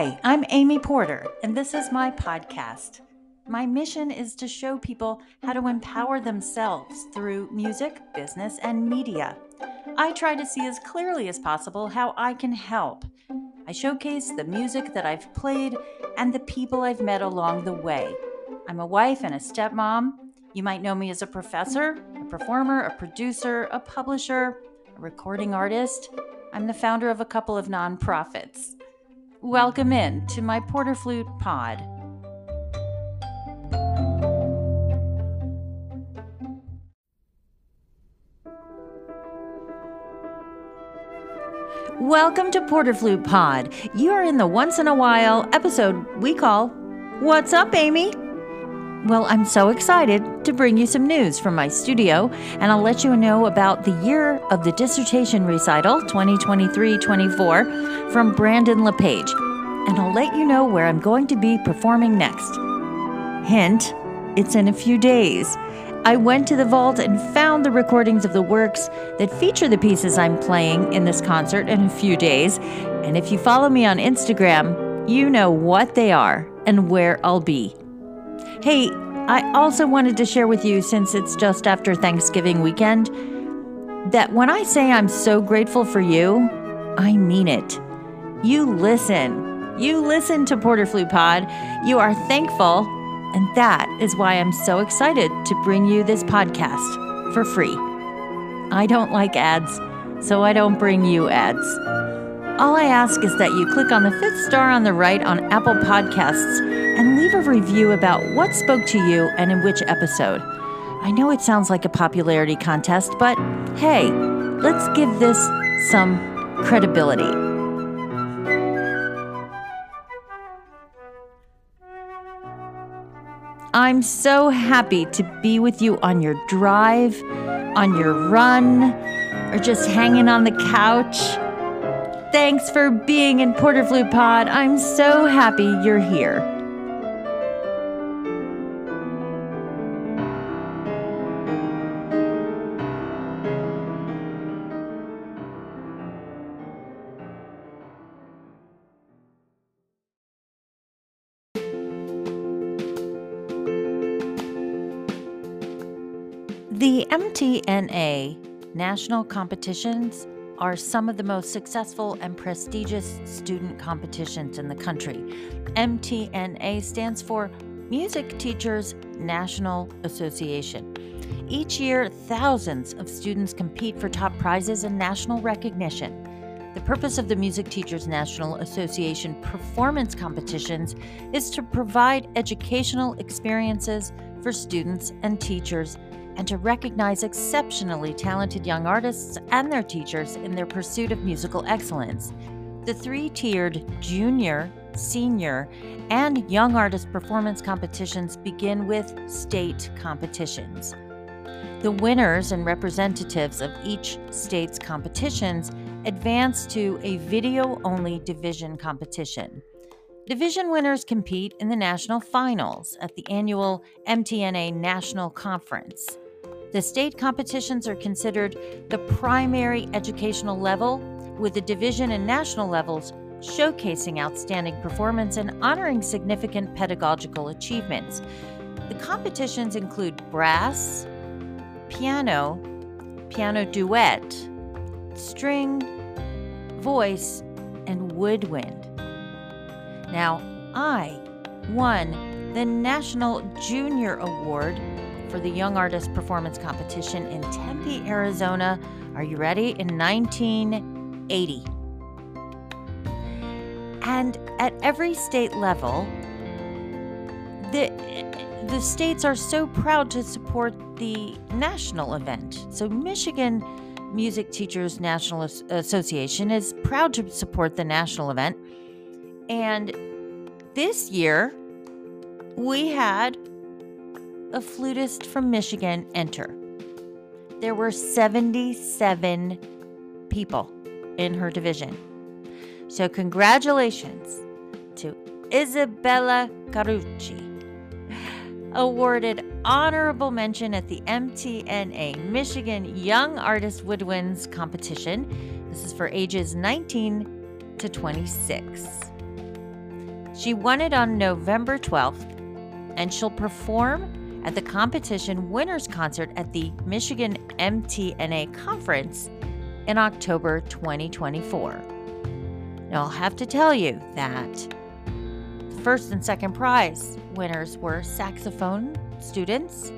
Hi, I'm Amy Porter, and this is my podcast. My mission is to show people how to empower themselves through music, business, and media. I try to see as clearly as possible how I can help. I showcase the music that I've played and the people I've met along the way. I'm a wife and a stepmom. You might know me as a professor, a performer, a producer, a publisher, a recording artist. I'm the founder of a couple of nonprofits. Welcome in to my Porter Flute Pod. Welcome to Porter Flute Pod. You are in the once in a while episode we call What's Up, Amy? Well, I'm so excited to bring you some news from my studio, and I'll let you know about the year of the dissertation recital 2023 24 from Brandon LePage, and I'll let you know where I'm going to be performing next. Hint, it's in a few days. I went to the vault and found the recordings of the works that feature the pieces I'm playing in this concert in a few days. And if you follow me on Instagram, you know what they are and where I'll be. Hey, I also wanted to share with you, since it's just after Thanksgiving weekend, that when I say I'm so grateful for you, I mean it. You listen. You listen to Porter Flute Pod. You are thankful and that is why I'm so excited to bring you this podcast for free. I don't like ads, so I don't bring you ads. All I ask is that you click on the fifth star on the right on Apple Podcasts and leave a review about what spoke to you and in which episode. I know it sounds like a popularity contest, but hey, let's give this some credibility. I'm so happy to be with you on your drive, on your run, or just hanging on the couch. Thanks for being in Porter Flute Pod. I'm so happy you're here. The MTNA national competitions are some of the most successful and prestigious student competitions in the country. MTNA stands for Music Teachers National Association. Each year, thousands of students compete for top prizes and national recognition. The purpose of the Music Teachers National Association performance competitions is to provide educational experiences for students and teachers and to recognize exceptionally talented young artists and their teachers in their pursuit of musical excellence. The three tiered junior, senior, and young artist performance competitions begin with state competitions. The winners and representatives of each state's competitions advance to a video only division competition. Division winners compete in the national finals at the annual MTNA National Conference. The state competitions are considered the primary educational level, with the division and national levels showcasing outstanding performance and honoring significant pedagogical achievements. The competitions include brass, piano, piano duet, string, voice, and woodwind. Now, I won the National Junior Award for the Young Artist Performance Competition in Tempe, Arizona. Are you ready? In 1980. And at every state level, the the states are so proud to support the national event. So Michigan Music Teachers National Association is proud to support the national event. And this year we had a flutist from Michigan enter. There were 77 people in her division. So, congratulations to Isabella Carucci, awarded honorable mention at the MTNA Michigan Young Artist Woodwinds competition. This is for ages 19 to 26. She won it on November 12th, and she'll perform at the competition winners concert at the Michigan MTNA conference in October 2024. Now, I'll have to tell you that the first and second prize winners were saxophone students,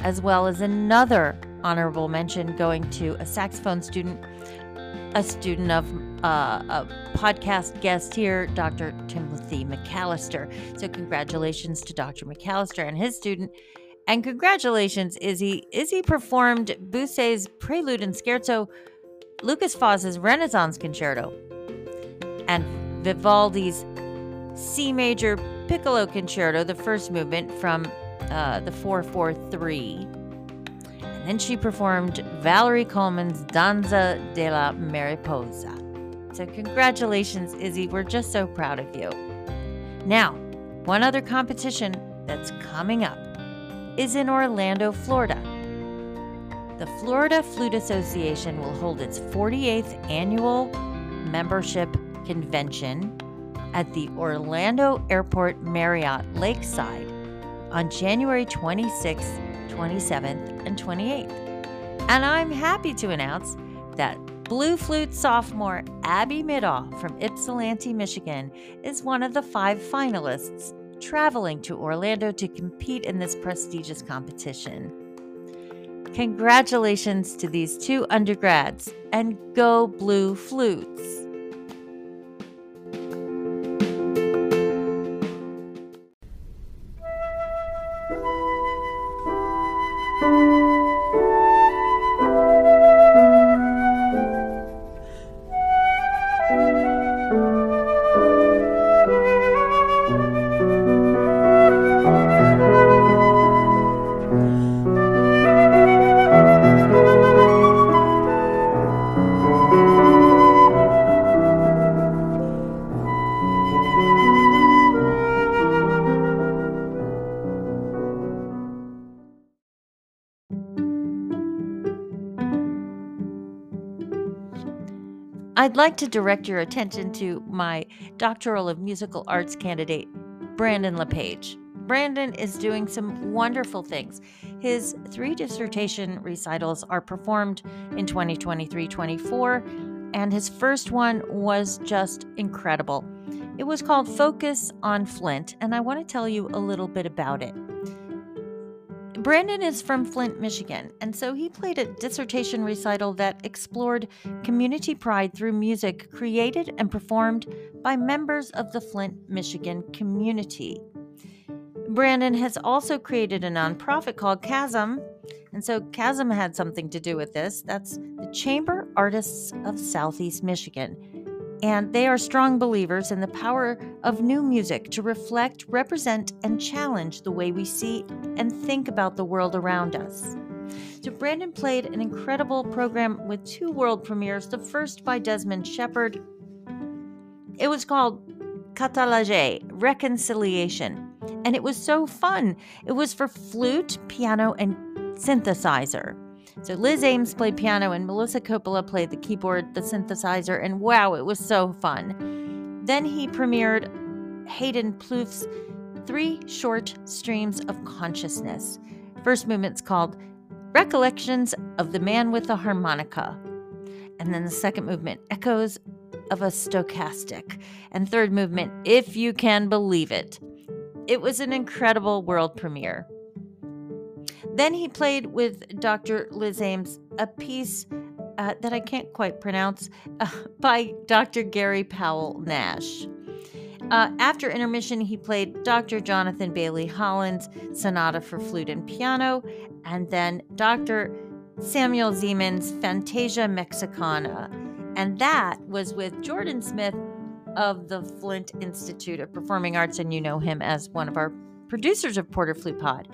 as well as another honorable mention going to a saxophone student, a student of uh, a podcast guest here, Dr. Timothy McAllister. So, congratulations to Dr. McAllister and his student. And congratulations, Izzy. Izzy performed Büsser's Prelude and Scherzo, Lukas Foss's Renaissance Concerto, and Vivaldi's C major Piccolo Concerto, the first movement from uh, the 443. And then she performed Valerie Coleman's Danza de la Mariposa. So, congratulations, Izzy. We're just so proud of you. Now, one other competition that's coming up is in Orlando, Florida. The Florida Flute Association will hold its 48th annual membership convention at the Orlando Airport Marriott Lakeside on January 26th, 27th, and 28th. And I'm happy to announce that Blue Flute sophomore Abby Midoff from Ypsilanti, Michigan, is one of the five finalists traveling to Orlando to compete in this prestigious competition. Congratulations to these two undergrads and go Blue Flutes! I'd like to direct your attention to my Doctoral of Musical Arts candidate, Brandon LePage. Brandon is doing some wonderful things. His three dissertation recitals are performed in 2023 24, and his first one was just incredible. It was called Focus on Flint, and I want to tell you a little bit about it. Brandon is from Flint, Michigan, and so he played a dissertation recital that explored community pride through music created and performed by members of the Flint, Michigan community. Brandon has also created a nonprofit called Chasm, and so Chasm had something to do with this. That's the Chamber Artists of Southeast Michigan and they are strong believers in the power of new music to reflect, represent, and challenge the way we see and think about the world around us. So, Brandon played an incredible program with two world premieres, the first by Desmond Shepard. It was called Catalage, Reconciliation, and it was so fun. It was for flute, piano, and synthesizer. So Liz Ames played piano and Melissa Coppola played the keyboard, the synthesizer, and wow, it was so fun. Then he premiered Hayden Plouffe's Three Short Streams of Consciousness. First movement's called Recollections of the Man with the Harmonica. And then the second movement, Echoes of a Stochastic. And third movement, If You Can Believe It. It was an incredible world premiere. Then he played with Dr. Liz Ames a piece uh, that I can't quite pronounce uh, by Dr. Gary Powell Nash. Uh, after intermission, he played Dr. Jonathan Bailey Holland's Sonata for Flute and Piano, and then Dr. Samuel Zyman's Fantasia Mexicana. And that was with Jordan Smith of the Flint Institute of Performing Arts, and you know him as one of our producers of Porter Flute Pod.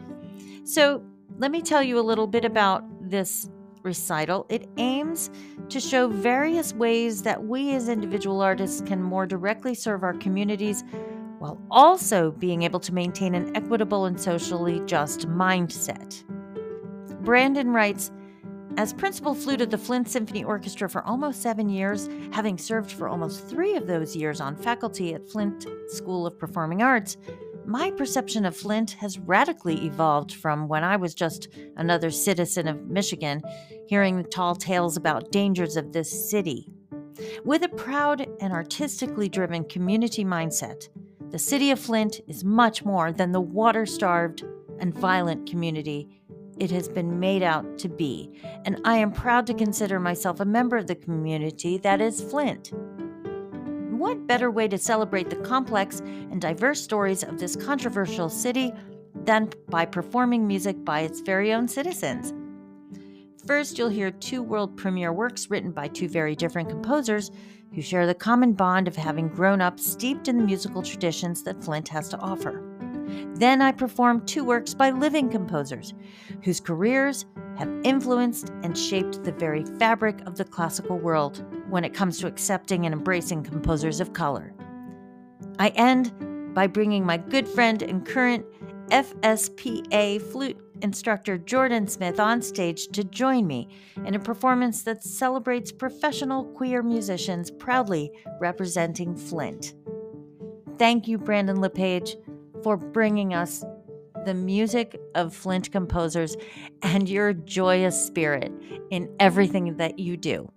So let me tell you a little bit about this recital. It aims to show various ways that we as individual artists can more directly serve our communities while also being able to maintain an equitable and socially just mindset. Brandon writes As principal flute of the Flint Symphony Orchestra for almost seven years, having served for almost three of those years on faculty at Flint School of Performing Arts, my perception of Flint has radically evolved from when I was just another citizen of Michigan, hearing tall tales about dangers of this city. With a proud and artistically driven community mindset, the city of Flint is much more than the water starved and violent community it has been made out to be, and I am proud to consider myself a member of the community that is Flint. What better way to celebrate the complex and diverse stories of this controversial city than by performing music by its very own citizens? First, you'll hear two world premiere works written by two very different composers who share the common bond of having grown up steeped in the musical traditions that Flint has to offer. Then I perform two works by living composers whose careers have influenced and shaped the very fabric of the classical world when it comes to accepting and embracing composers of color. I end by bringing my good friend and current FSPA flute instructor Jordan Smith on stage to join me in a performance that celebrates professional queer musicians proudly representing Flint. Thank you, Brandon LePage for bringing us the music of Flint composers and your joyous spirit in everything that you do.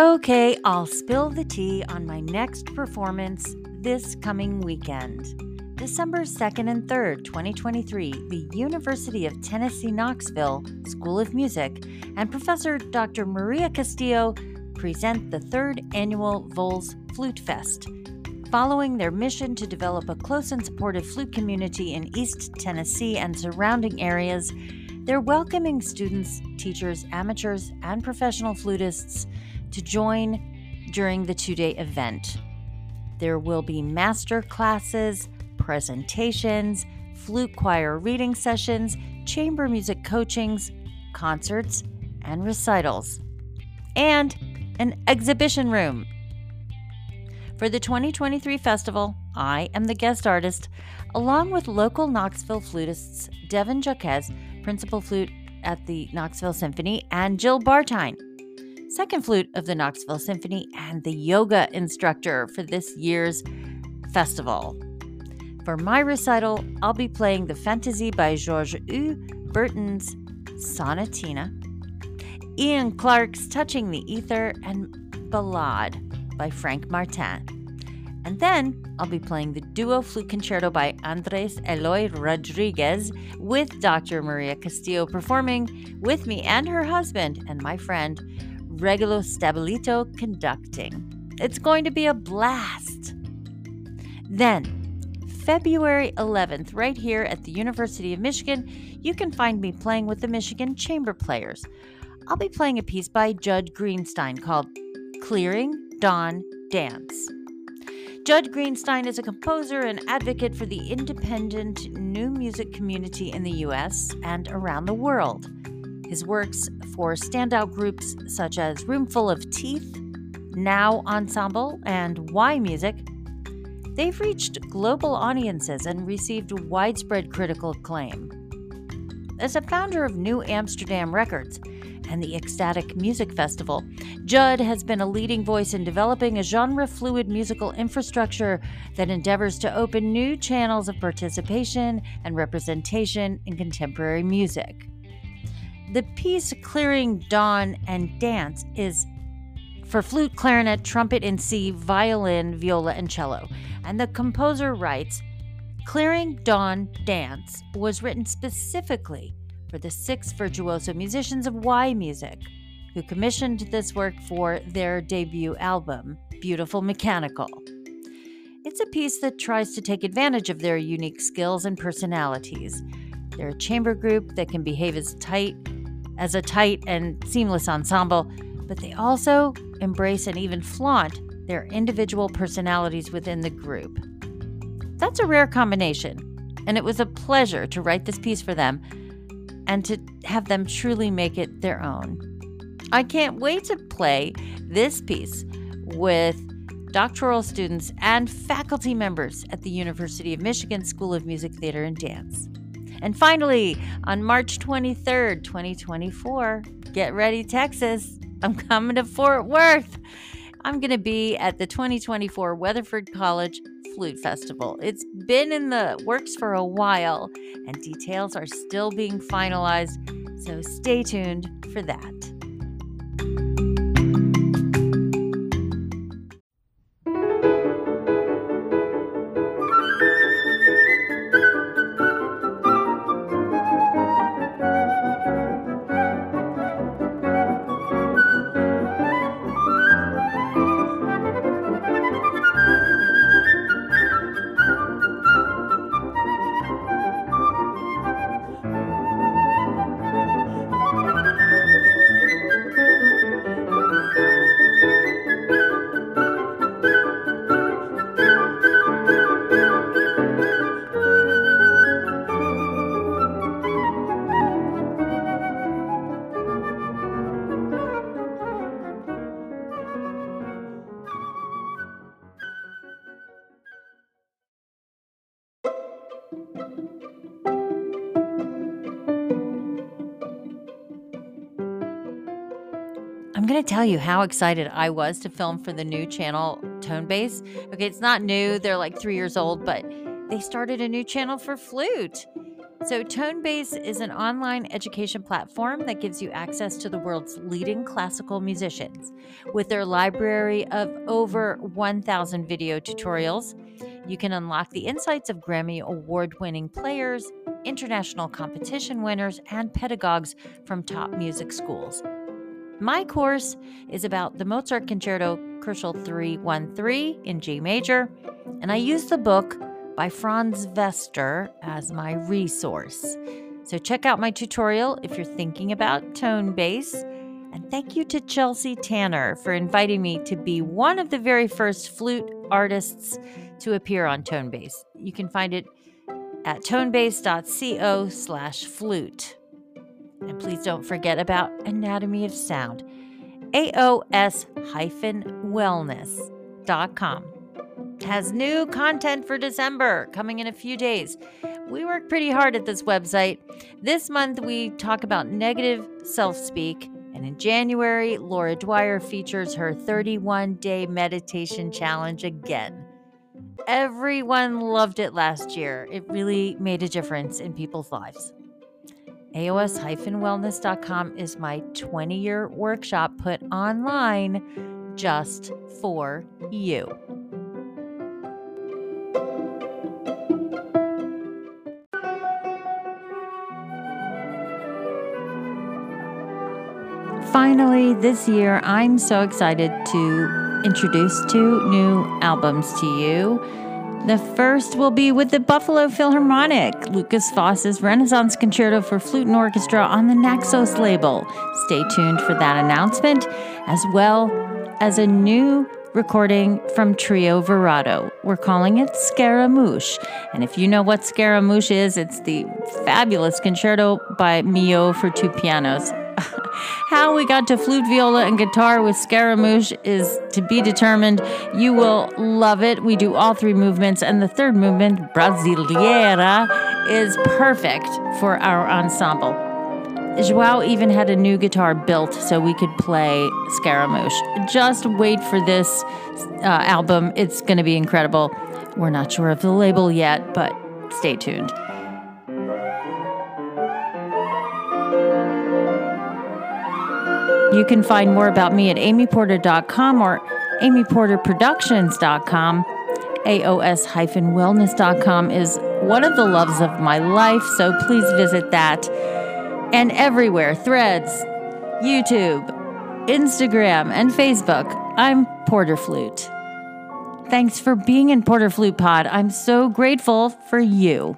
Okay, I'll spill the tea on my next performance this coming weekend. December 2nd and 3rd, 2023, the University of Tennessee Knoxville School of Music and Professor Dr. Maria Castillo present the third annual Vols Flute Fest. Following their mission to develop a close and supportive flute community in East Tennessee and surrounding areas, they're welcoming students, teachers, amateurs, and professional flutists to join during the two day event. There will be master classes, presentations, flute choir reading sessions, chamber music coachings, concerts, and recitals, and an exhibition room. For the 2023 festival, I am the guest artist, along with local Knoxville flutists Devin Jaquez, principal flute at the Knoxville Symphony, and Jill Bartine, second flute of the Knoxville Symphony, and the yoga instructor for this year's festival. For my recital, I'll be playing the Fantasy by Georges Hüe. Burton's Sonatina, Ian Clarke's Touching the Ether, and Ballade by Frank Martin. And then I'll be playing the duo flute concerto by Andres Eloy Rodriguez with Dr. Maria Castillo performing with me and her husband and my friend Regulo Stabilito conducting. It's going to be a blast. Then, February 11th, right here at the University of Michigan, you can find me playing with the Michigan Chamber Players. I'll be playing a piece by Judd Greenstein called Clearing Dawn Dance. Judd Greenstein is a composer and advocate for the independent new music community in the US and around the world. His works for standout groups such as Roomful of Teeth, Now Ensemble, and yMusic, they've reached global audiences and received widespread critical acclaim. As a founder of New Amsterdam Records and the Ecstatic Music Festival. Judd has been a leading voice in developing a genre fluid musical infrastructure that endeavors to open new channels of participation and representation in contemporary music. The piece Clearing Dawn and Dance is for flute, clarinet, trumpet in C, violin, viola, and cello. And the composer writes Clearing Dawn Dance was written specifically for the six virtuoso musicians of yMusic, who commissioned this work for their debut album, Beautiful Mechanical. It's a piece that tries to take advantage of their unique skills and personalities. They're a chamber group that can behave as tight as a tight and seamless ensemble, but they also embrace and even flaunt their individual personalities within the group. That's a rare combination, and it was a pleasure to write this piece for them and to have them truly make it their own. I can't wait to play this piece with doctoral students and faculty members at the University of Michigan School of Music, Theater, and Dance. And finally, on March 23rd, 2024, get ready, Texas. I'm coming to Fort Worth. I'm going to be at the 2024 Weatherford College Flute Festival. It's been in the works for a while, and details are still being finalized, so stay tuned for that. To tell you how excited I was to film for the new channel Tonebase. Okay, it's not new, they're like three years old, but they started a new channel for flute. So, Tonebase is an online education platform that gives you access to the world's leading classical musicians. With their library of over 1,000 video tutorials, you can unlock the insights of Grammy award winning players, international competition winners, and pedagogues from top music schools. My course is about the Mozart Concerto Köchel 313 in G major, and I use the book by Franz Vester as my resource. So check out my tutorial if you're thinking about Tonebase. And thank you to Chelsea Tanner for inviting me to be one of the very first flute artists to appear on Tonebase. You can find it at tonebase.co slash flute. And please don't forget about Anatomy of Sound, aos-wellness.com. Has new content for December coming in a few days. We work pretty hard at this website. This month we talk about negative self speak, and in January, Laura Dwyer features her 31 day meditation challenge again. Everyone loved it last year. It really made a difference in people's lives aos-wellness.com is my 20-year workshop put online just for you. Finally, this year, I'm so excited to introduce two new albums to you. The first will be with the Buffalo Philharmonic, Lukas Foss's Renaissance Concerto for Flute and Orchestra on the Naxos label. Stay tuned for that announcement, as well as a new recording from Trio Virado. We're calling it Scaramouche. And if you know what Scaramouche is, it's the fabulous concerto by Milhaud for two pianos. How we got to flute, viola, and guitar with Scaramouche is to be determined. You will love it. We do all three movements, and the third movement, Brasileira, is perfect for our ensemble. Joao even had a new guitar built so we could play Scaramouche. Just wait for this uh, album. It's going to be incredible. We're not sure of the label yet, but stay tuned. You can find more about me at amyporter.com or amyporterproductions.com. AOS-wellness.com is one of the loves of my life, so please visit that. And everywhere, threads, YouTube, Instagram, and Facebook, I'm Porter Flute. Thanks for being in Porter Flute Pod. I'm so grateful for you.